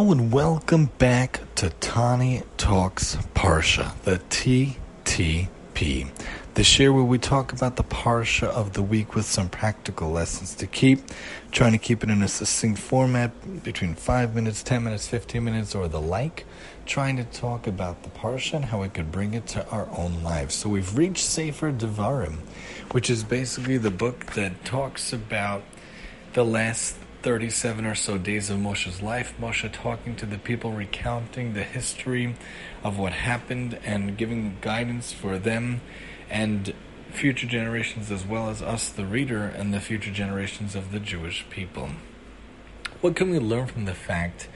Hello and welcome back to Tani Talks Parsha, the TTP. This year, where we talk about the Parsha of the week with some practical lessons to keep, trying to keep it in a succinct format between 5 minutes, 10 minutes, 15 minutes, or the like, trying to talk about the Parsha and how we could bring it to our own lives. So we've reached Sefer Devarim, which is basically the book that talks about the last 37 or so days of Moshe's life. Moshe talking to the people, recounting the history of what happened and giving guidance for them and future generations, as well as us, the reader, and the future generations of the Jewish people. What can we learn from the fact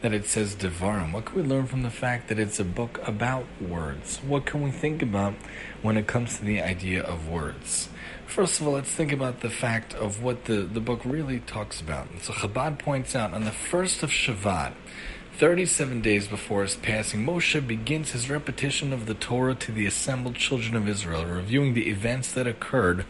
that it says Devarim? What can we learn from the fact that it's a book about words? What can we think about when it comes to the idea of words? First of all, let's think about the fact of what the, the book really talks about. And so Chabad points out on the first of Shevat, 37 days before his passing, Moshe begins his repetition of the Torah to the assembled children of Israel, reviewing the events that occurred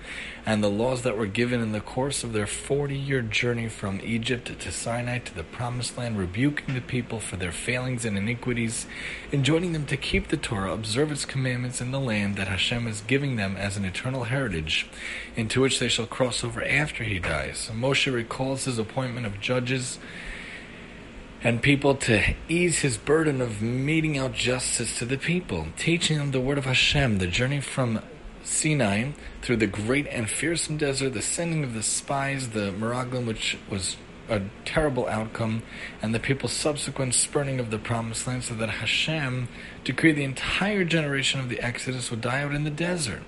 and the laws that were given in the course of their 40 year journey from Egypt to Sinai to the Promised Land, rebuking the people for their failings and iniquities, enjoining them to keep the Torah, observe its commandments in the land that Hashem is giving them as an eternal heritage, into which they shall cross over after he dies. Moshe recalls his appointment of judges and people to ease his burden of meting out justice to the people, teaching them the word of Hashem, the journey from Sinai through the great and fearsome desert, the sending of the spies, the Meraglim, which was a terrible outcome, and the people's subsequent spurning of the promised land, so that Hashem decreed the entire generation of the Exodus would die out in the desert.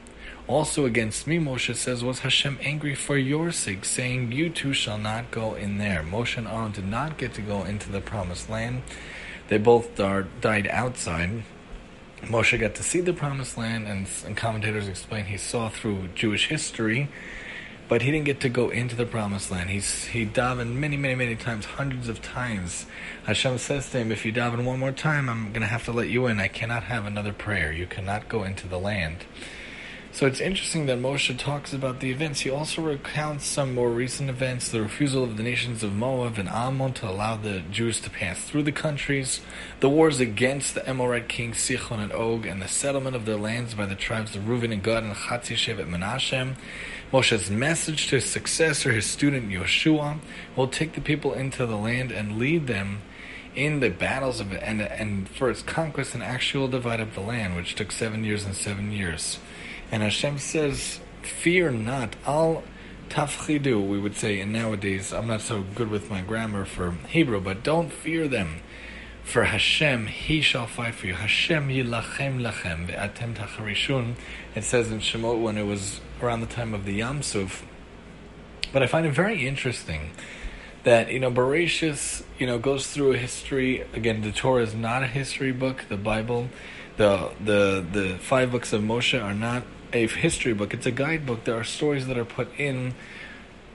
Also against me, Moshe says, was Hashem angry for your sake, saying, You two shall not go in there. Moshe and Aaron did not get to go into the promised land. They both died outside. Moshe got to see the promised land, and, and commentators explain he saw through Jewish history, but he didn't get to go into the promised land. He's, he davened many, many, many times, hundreds of times. Hashem says to him, If you daven one more time, I'm going to have to let you in. I cannot have another prayer. You cannot go into the land. So it's interesting that Moshe talks about the events. He also recounts some more recent events the refusal of the nations of Moab and Ammon to allow the Jews to pass through the countries, the wars against the Amorite kings Sichon and Og, and the settlement of their lands by the tribes of Reuben and Gad and Chatzi Shevet Menashe. Moshe's message to his successor, his student Yoshua, will take the people into the land and lead them in the battles of and, and for its conquest and actual divide up the land, which took seven years and seven years. And Hashem says, Fear not. Al tafchidu, we would say in nowadays. I'm not so good with my grammar for Hebrew, but don't fear them. For Hashem, He shall fight for you. Hashem yilachem lachem ve'atem tacharishun. It says in Shemot when it was around the time of the Yam Suf. But I find it very interesting that you know Bereshis, you know, goes through a history. Again, the Torah is not a history book. The Bible, the the the five books of Moshe are not a history book, it's a guidebook. There are stories that are put in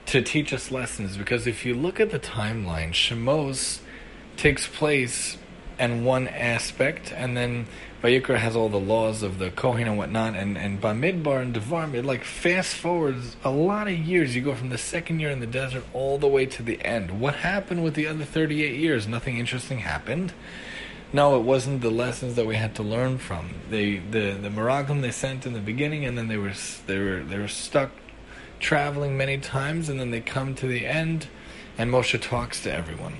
to teach us lessons because if you look at the timeline, Shemos takes place in one aspect, and then Vayikra has all the laws of the Kohen and whatnot, and, and Bamidbar and Devarim, it like fast forwards a lot of years. You go from the second year in the desert all the way to the end. What happened with the other 38 years? Nothing interesting happened. No, it wasn't the lessons that we had to learn from. They the the Meraglim they sent in the beginning, and then they were they were they were stuck traveling many times, and then they come to the end, and Moshe talks to everyone.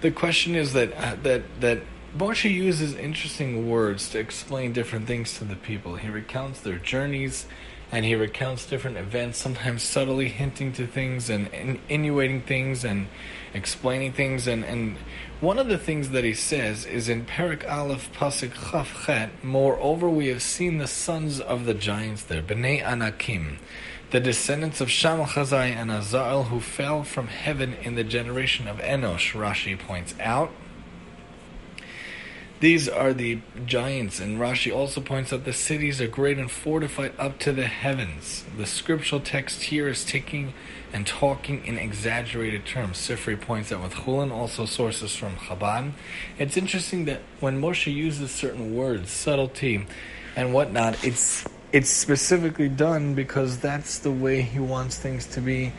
The question is that uh, that that Moshe uses interesting words to explain different things to the people. He recounts their journeys and he recounts different events, sometimes subtly hinting to things and insinuating things and explaining things. And, and one of the things that he says is in Perek Aleph Pasuk Chaf Chet, Moreover, we have seen the sons of the giants there, Bnei Anakim, the descendants of Shamal and Azael, who fell from heaven in the generation of Enosh, Rashi points out. These are the giants, and Rashi also points out the cities are great and fortified up to the heavens. The scriptural text here is taking and talking in exaggerated terms. Sifri points out with Chulin, also sources from Chabad. It's interesting that when Moshe uses certain words, subtlety and whatnot, it's it's specifically done because that's the way he wants things to be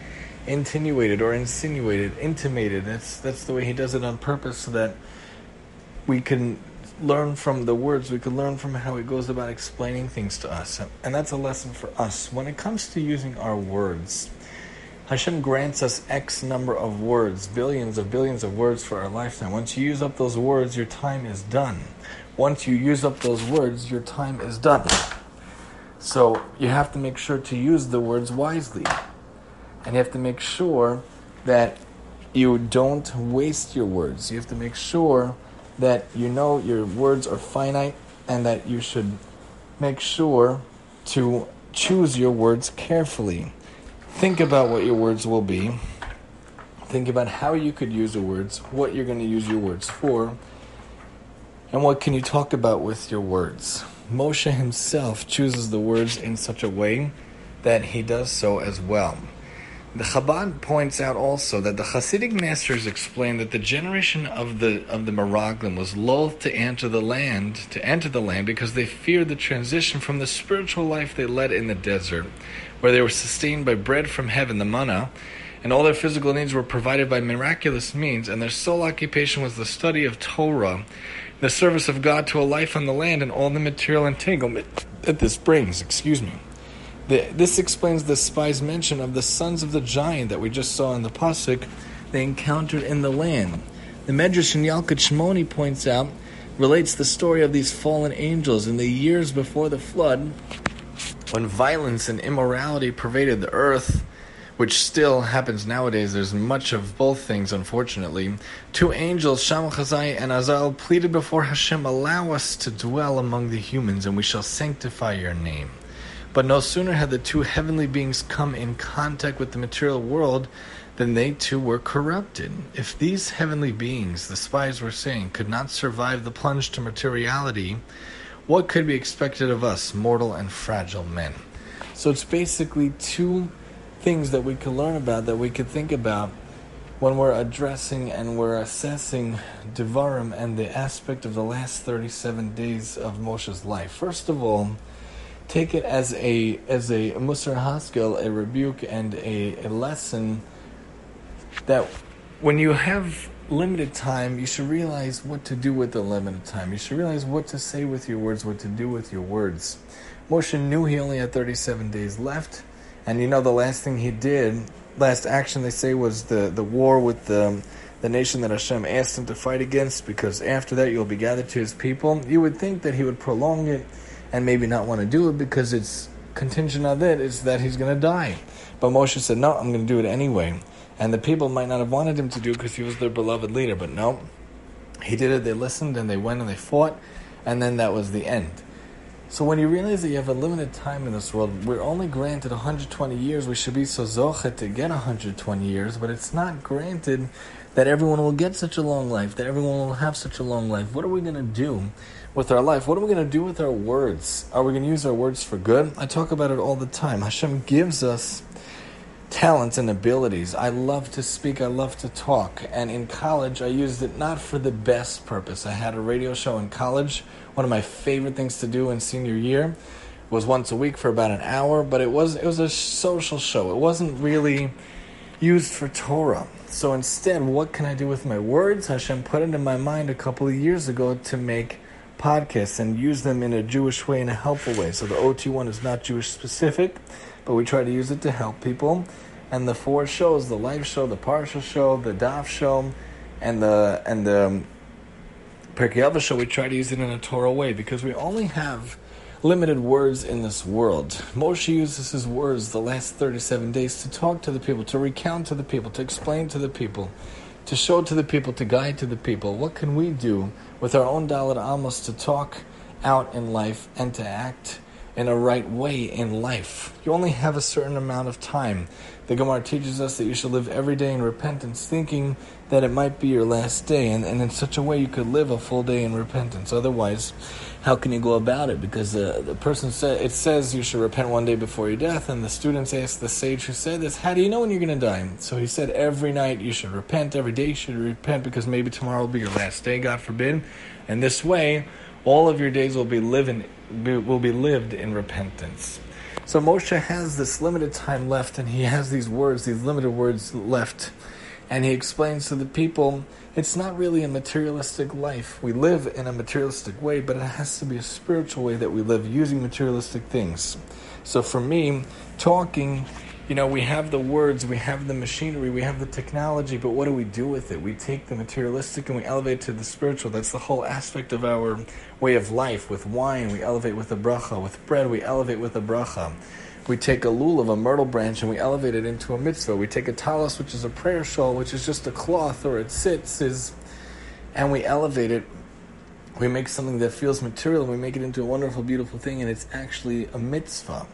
insinuated or insinuated, intimated. That's that's the way he does it on purpose so that we can learn from the words, we can learn from how he goes about explaining things to us. And that's a lesson for us. When it comes to using our words, Hashem grants us X number of words, billions of billions of words for our lifetime. Once you use up those words, your time is done. Once you use up those words, your time is done. So you have to make sure to use the words wisely. And you have to make sure that you don't waste your words. You have to make sure that you know your words are finite and that you should make sure to choose your words carefully. Think about what your words will be. Think about how you could use the words, what you're going to use your words for, and what can you talk about with your words. Moshe himself chooses the words in such a way that he does so as well. The Chabad points out also that the Hasidic masters explain that the generation of the of the Meraglim was loath to enter the land to enter the land because they feared the transition from the spiritual life they led in the desert where they were sustained by bread from heaven, the manna, and all their physical needs were provided by miraculous means, and their sole occupation was the study of Torah, the service of God to a life on the land, and all the material entanglement that this brings. Excuse me. This explains the spies' mention of the sons of the giant that we just saw in the pasuk they encountered in the land. The Medrash in Yalkut Shimoni points out, relates the story of these fallen angels in the years before the flood when violence and immorality pervaded the earth, which still happens nowadays, there's much of both things, unfortunately. Two angels, Shamachazai and Azael, pleaded before Hashem, Allow us to dwell among the humans, and we shall sanctify your name. But no sooner had the two heavenly beings come in contact with the material world than they too were corrupted. If these heavenly beings, the spies were saying, could not survive the plunge to materiality, what could be expected of us, mortal and fragile men? So it's basically two things that we could learn about, that we could think about when we're addressing and we're assessing Devarim and the aspect of the last 37 days of Moshe's life. First of all, take it as a as a Musar Haskel, a rebuke and a, a lesson that when you have limited time, you should realize what to do with the limited time. You should realize what to say with your words, what to do with your words. Moshe knew he only had 37 days left, and you know the last thing he did, last action they say was the, the war with the, the nation that Hashem asked him to fight against, because after that you'll be gathered to his people. You would think that he would prolong it and maybe not want to do it because it's contingent on that, is that he's going to die. But Moshe said, no, I'm going to do it anyway. And the people might not have wanted him to do it because he was their beloved leader, but no. He did it, they listened, and they went and they fought, and then that was the end. So when you realize that you have a limited time in this world, we're only granted 120 years. We should be so zochet to get 120 years, but it's not granted that everyone will get such a long life, that everyone will have such a long life. What are we going to do with our life? What are we going to do with our words? Are we going to use our words for good? I talk about it all the time. Hashem gives us talents and abilities. I love to speak, I love to talk. And in college, I used it not for the best purpose. I had a radio show in college. One of my favorite things to do in senior year was once a week for about an hour, but it was it was a social show. It wasn't really used for Torah. So instead, what can I do with my words? Hashem put it in my mind a couple of years ago to make podcasts and use them in a Jewish way, in a helpful way. So the OT one is not Jewish specific but we try to use it to help people. And the four shows, the live show, the Parsha show, the Daf show, and the and the um, Pirkei show, we try to use it in a Torah way because we only have limited words in this world. Moshe uses his words the last 37 days to talk to the people, to recount to the people, to explain to the people, to show to the people, to guide to the people. What can we do with our own Dalet Amos to talk out in life and to act in a right way in life. You only have a certain amount of time. The Gemara teaches us that you should live every day in repentance, thinking that it might be your last day, and, and in such a way you could live a full day in repentance. Otherwise, how can you go about it? Because uh, the person said it says you should repent one day before your death, and the students asked the sage who said this, "How do you know when you're going to die?" So he said, "Every night you should repent. Every day you should repent, because maybe tomorrow will be your last day, God forbid." And this way, all of your days will be living will be lived in repentance. So Moshe has this limited time left, and he has these words, these limited words left, and he explains to the people it's not really a materialistic life. We live in a materialistic way, but it has to be a spiritual way that we live using materialistic things. So for me, talking you know, we have the words, we have the machinery, we have the technology, but what do we do with it? We take the materialistic and we elevate to the spiritual. That's the whole aspect of our way of life. With wine, we elevate with a bracha. With bread, we elevate with a bracha. We take a lulav, of a myrtle branch, and we elevate it into a mitzvah. We take a talis, which is a prayer shawl, which is just a cloth or it sits, is, and we elevate it. We make something that feels material, and we make it into a wonderful, beautiful thing, and it's actually a mitzvah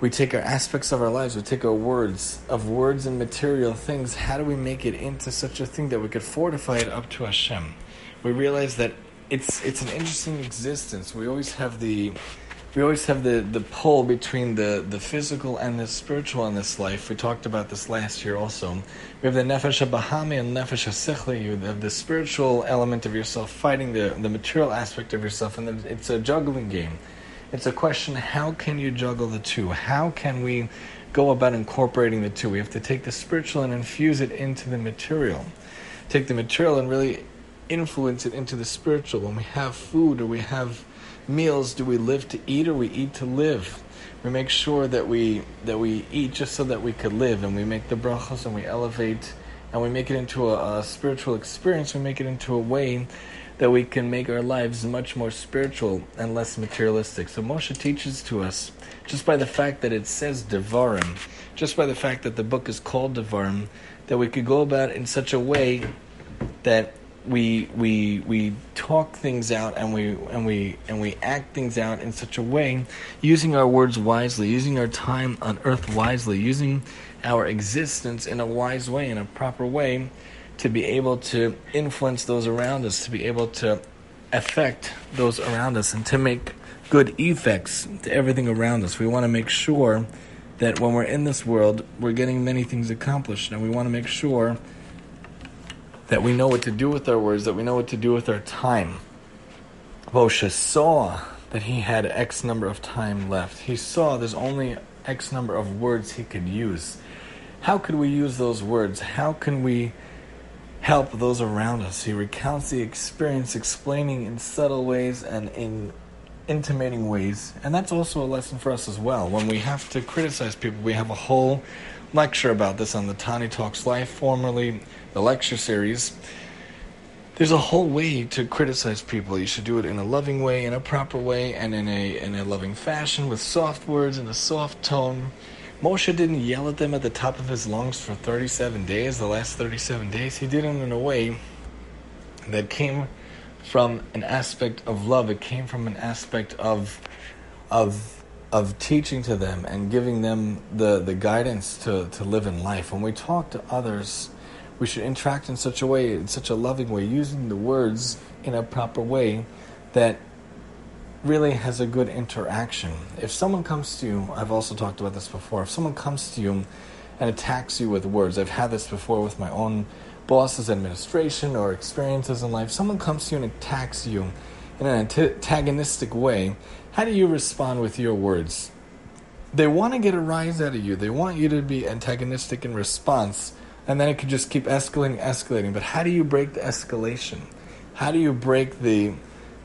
we take our aspects of our lives, we take our words, of words and material things, how do we make it into such a thing that we could fortify it up to Hashem? We realize that it's it's an interesting existence. We always have the we always have the, the pull between the, the physical and the spiritual in this life. We talked about this last year also. We have the nefesh bahami and nefesh sichli. You have the spiritual element of yourself fighting the, the material aspect of yourself, and it's a juggling game. It's a question how can you juggle the two? How can we go about incorporating the two? We have to take the spiritual and infuse it into the material. Take the material and really influence it into the spiritual. When we have food or we have meals, do we live to eat or we eat to live? We make sure that we that we eat just so that we could live, and we make the brachos and we elevate, and we make it into a, a spiritual experience. We make it into a way that we can make our lives much more spiritual and less materialistic. So Moshe teaches to us, just by the fact that it says Devarim, just by the fact that the book is called Devarim, that we could go about in such a way that we we we talk things out and we and we and we act things out in such a way using our words wisely using our time on earth wisely using our existence in a wise way in a proper way to be able to influence those around us, to be able to affect those around us, and to make good effects to everything around us. We want to make sure that when we're in this world, we're getting many things accomplished, and we want to make sure that we know what to do with our words, that we know what to do with our time. Moshe saw that he had X number of time left. He saw there's only X number of words he could use. How could we use those words? How can we help those around us. He recounts the experience, explaining in subtle ways and in intimating ways. And that's also a lesson for us as well. When we have to criticize people, we have a whole lecture about this on the Tani Talks Life, formerly the lecture series. There's a whole way to criticize people. You should do it in a loving way, in a proper way, and in a in a loving fashion with soft words and a soft tone. Moshe didn't yell at them at the top of his lungs for 37 days, the last 37 days. He did it in a way that came from an aspect of love. It came from an aspect of of of teaching to them and giving them the, the guidance to, to live in life. When we talk to others, we should interact in such a way, in such a loving way, using the words in a proper way that really has a good interaction. If someone comes to you, I've also talked about this before, if someone comes to you and attacks you with words, I've had this before with my own boss's administration or experiences in life, someone comes to you and attacks you in an antagonistic way, how do you respond with your words? They want to get a rise out of you. They want you to be antagonistic in response, and then it could just keep escalating, escalating. But how do you break the escalation? How do you break the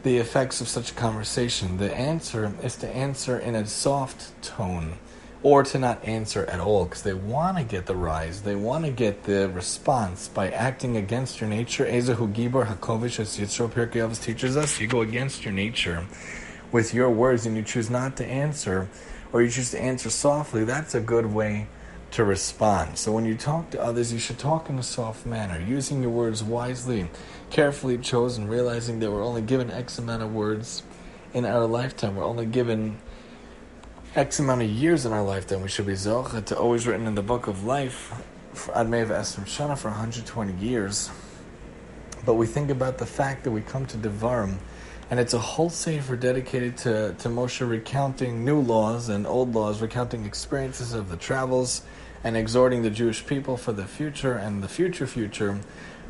the effects of such a conversation, the answer is to answer in a soft tone or to not answer at all because they want to get the rise, they want to get the response by acting against your nature. Ezehu Gibor Hakovesh, as Yitzro Pirkei teaches us, you go against your nature with your words and you choose not to answer or you choose to answer softly. That's a good way to respond. So when you talk to others, you should talk in a soft manner, using your words wisely, carefully chosen, realizing that we're only given X amount of words in our lifetime. We're only given X amount of years in our lifetime. We should be Zocha to always written in the book of life, Admev Esrim Shana for 120 years. But we think about the fact that we come to Devarim, and it's a whole sefer dedicated to, to Moshe recounting new laws and old laws, recounting experiences of the travels and exhorting the Jewish people for the future and the future future,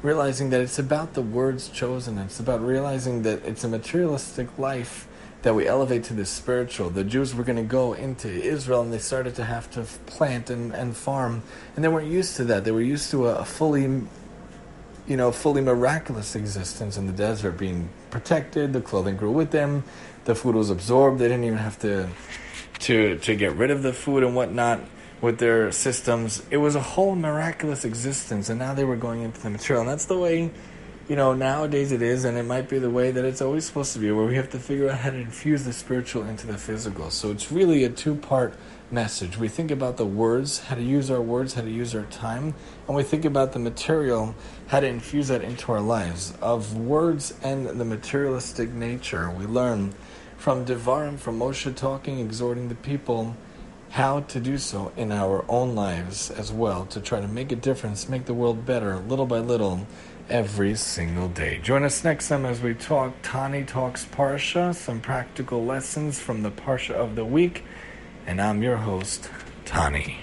realizing that it's about the words chosen. It's about realizing that it's a materialistic life that we elevate to the spiritual. The Jews were going to go into Israel and they started to have to plant and, and farm. And they weren't used to that. They were used to a, a fully, you know, fully miraculous existence in the desert, being protected. The clothing grew with them. The food was absorbed. They didn't even have to, to, to get rid of the food and whatnot with their systems. It was a whole miraculous existence. And now they were going into the material. And that's the way you know, nowadays it is, and it might be the way that it's always supposed to be, where we have to figure out how to infuse the spiritual into the physical. So it's really a two part message. We think about the words, how to use our words, how to use our time, and we think about the material, how to infuse that into our lives. Of words and the materialistic nature, we learn from Devarim, from Moshe talking, exhorting the people how to do so in our own lives as well, to try to make a difference, make the world better little by little every single day. Join us next time as we talk Tani Talks Parsha, some practical lessons from the Parsha of the week. And I'm your host, Tani.